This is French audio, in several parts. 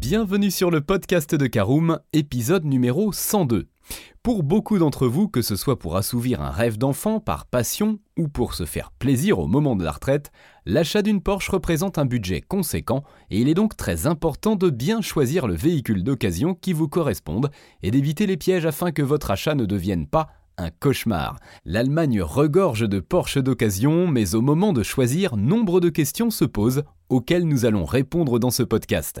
Bienvenue sur le podcast de Caroom, épisode numéro 102. Pour beaucoup d'entre vous, que ce soit pour assouvir un rêve d'enfant par passion ou pour se faire plaisir au moment de la retraite, l'achat d'une Porsche représente un budget conséquent et il est donc très important de bien choisir le véhicule d'occasion qui vous corresponde et d'éviter les pièges afin que votre achat ne devienne pas un cauchemar. L'Allemagne regorge de Porsche d'occasion, mais au moment de choisir, nombre de questions se posent auxquelles nous allons répondre dans ce podcast.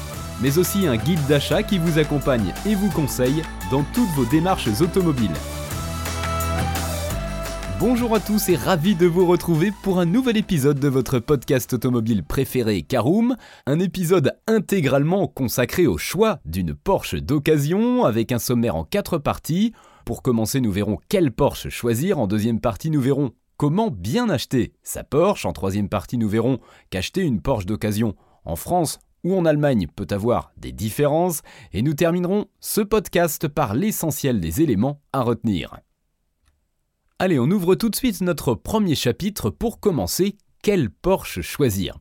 mais aussi un guide d'achat qui vous accompagne et vous conseille dans toutes vos démarches automobiles. Bonjour à tous et ravi de vous retrouver pour un nouvel épisode de votre podcast automobile préféré Caroom, un épisode intégralement consacré au choix d'une Porsche d'occasion avec un sommaire en quatre parties. Pour commencer, nous verrons quelle Porsche choisir, en deuxième partie, nous verrons comment bien acheter sa Porsche, en troisième partie, nous verrons qu'acheter une Porsche d'occasion en France ou en Allemagne peut avoir des différences, et nous terminerons ce podcast par l'essentiel des éléments à retenir. Allez, on ouvre tout de suite notre premier chapitre pour commencer. Quelle Porsche choisir?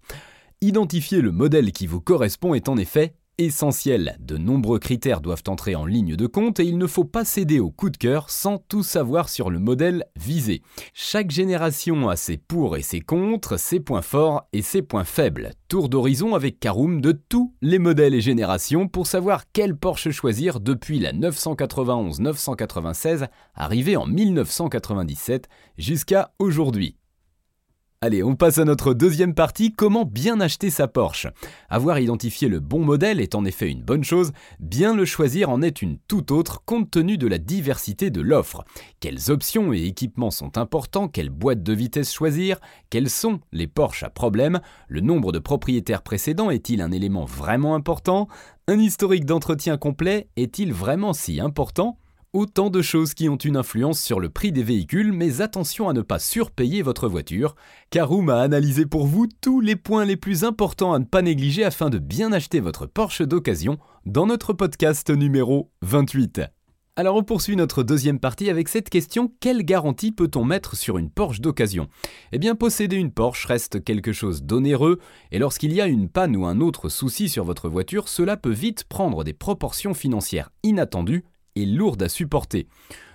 Identifier le modèle qui vous correspond est en effet essentiel. De nombreux critères doivent entrer en ligne de compte et il ne faut pas céder au coup de cœur sans tout savoir sur le modèle visé. Chaque génération a ses pour et ses contre, ses points forts et ses points faibles. Tour d'horizon avec Caroom de tous les modèles et générations pour savoir quel Porsche choisir depuis la 991-996 arrivée en 1997 jusqu'à aujourd'hui. Allez, on passe à notre deuxième partie, comment bien acheter sa Porsche. Avoir identifié le bon modèle est en effet une bonne chose, bien le choisir en est une toute autre compte tenu de la diversité de l'offre. Quelles options et équipements sont importants, quelle boîte de vitesse choisir, quels sont les Porsche à problème, le nombre de propriétaires précédents est-il un élément vraiment important, un historique d'entretien complet est-il vraiment si important Autant de choses qui ont une influence sur le prix des véhicules, mais attention à ne pas surpayer votre voiture. Caroom a analysé pour vous tous les points les plus importants à ne pas négliger afin de bien acheter votre Porsche d'occasion dans notre podcast numéro 28. Alors on poursuit notre deuxième partie avec cette question quelle garantie peut-on mettre sur une Porsche d'occasion? Eh bien posséder une Porsche reste quelque chose d'onéreux et lorsqu'il y a une panne ou un autre souci sur votre voiture, cela peut vite prendre des proportions financières inattendues et lourde à supporter.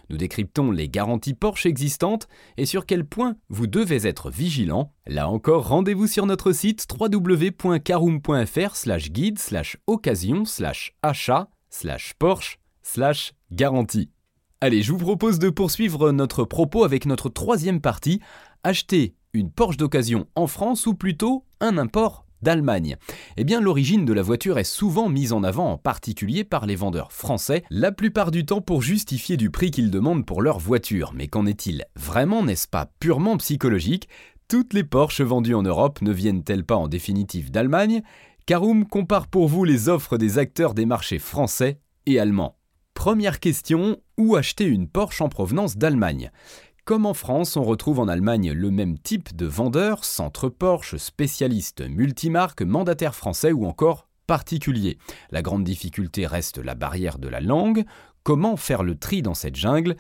Nous décryptons les garanties Porsche existantes et sur quel point vous devez être vigilant. Là encore, rendez-vous sur notre site www.caroom.fr guide occasion achat Porsche garantie. Allez, je vous propose de poursuivre notre propos avec notre troisième partie, acheter une Porsche d'occasion en France ou plutôt un import d'Allemagne. Eh bien, l'origine de la voiture est souvent mise en avant, en particulier par les vendeurs français, la plupart du temps pour justifier du prix qu'ils demandent pour leur voiture. Mais qu'en est-il vraiment N'est-ce pas purement psychologique? Toutes les Porsche vendues en Europe ne viennent-elles pas en définitive d'Allemagne? Caroom compare pour vous les offres des acteurs des marchés français et allemands. Première question, où acheter une Porsche en provenance d'Allemagne? Comme en France, on retrouve en Allemagne le même type de vendeurs, centre Porsche, spécialistes multimarques, mandataires français ou encore particuliers. La grande difficulté reste la barrière de la langue. Comment faire le tri dans cette jungle?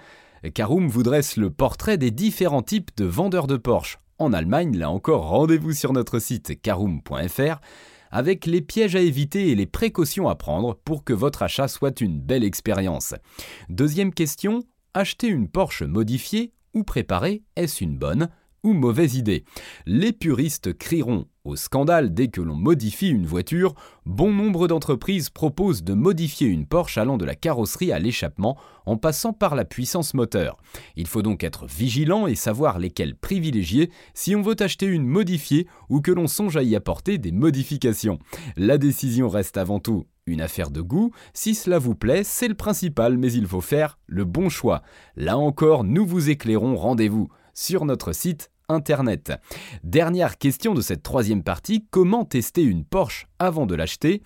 Caroom vous dresse le portrait des différents types de vendeurs de Porsche. En Allemagne, là encore, rendez-vous sur notre site caroom.fr avec les pièges à éviter et les précautions à prendre pour que votre achat soit une belle expérience. Deuxième question, acheter une Porsche modifiée ou préparer, est-ce une bonne? Mauvaise idée Les puristes crieront au scandale dès que l'on modifie une voiture. Bon nombre d'entreprises proposent de modifier une Porsche allant de la carrosserie à l'échappement en passant par la puissance moteur. Il faut donc être vigilant et savoir lesquels privilégier si on veut acheter une modifiée ou que l'on songe à y apporter des modifications. La décision reste avant tout une affaire de goût, si cela vous plaît, c'est le principal, mais il faut faire le bon choix. Là encore, nous vous éclairons, rendez-vous sur notre site Internet. Dernière question de cette troisième partie, comment tester une Porsche avant de l'acheter?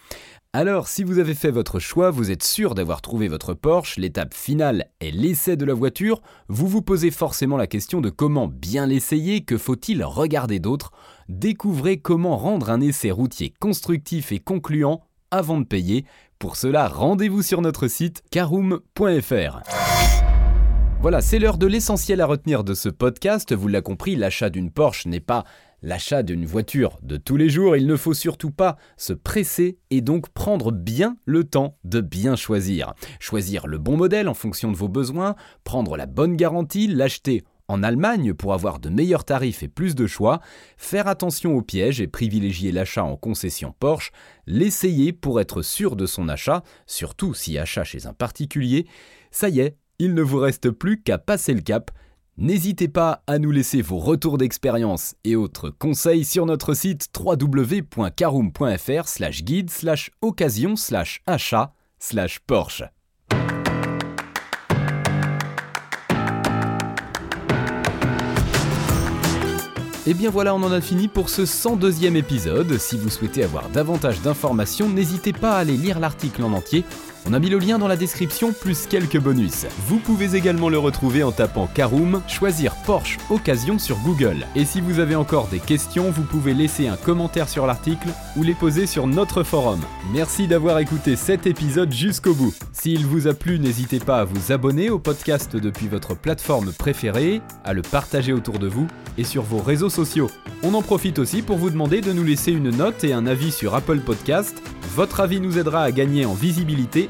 Alors, si vous avez fait votre choix, vous êtes sûr d'avoir trouvé votre Porsche, l'étape finale est l'essai de la voiture, vous vous posez forcément la question de comment bien l'essayer, que faut-il regarder d'autre? Découvrez comment rendre un essai routier constructif et concluant avant de payer. Pour cela, rendez-vous sur notre site caroom.fr. Voilà, c'est l'heure de l'essentiel à retenir de ce podcast. Vous l'avez compris, l'achat d'une Porsche n'est pas l'achat d'une voiture de tous les jours. Il ne faut surtout pas se presser et donc prendre bien le temps de bien choisir. Choisir le bon modèle en fonction de vos besoins, prendre la bonne garantie, l'acheter en Allemagne pour avoir de meilleurs tarifs et plus de choix, faire attention aux pièges et privilégier l'achat en concession Porsche, l'essayer pour être sûr de son achat, surtout si achat chez un particulier, ça y est, il ne vous reste plus qu'à passer le cap. N'hésitez pas à nous laisser vos retours d'expérience et autres conseils sur notre site www.caroom.fr slash guide slash occasion slash achat slash Porsche. Et bien voilà, on en a fini pour ce 102e épisode. Si vous souhaitez avoir davantage d'informations, n'hésitez pas à aller lire l'article en entier on a mis le lien dans la description plus quelques bonus. Vous pouvez également le retrouver en tapant Caroom, choisir Porsche Occasion sur Google. Et si vous avez encore des questions, vous pouvez laisser un commentaire sur l'article ou les poser sur notre forum. Merci d'avoir écouté cet épisode jusqu'au bout. S'il vous a plu, n'hésitez pas à vous abonner au podcast depuis votre plateforme préférée, à le partager autour de vous et sur vos réseaux sociaux. On en profite aussi pour vous demander de nous laisser une note et un avis sur Apple Podcast votre avis nous aidera à gagner en visibilité,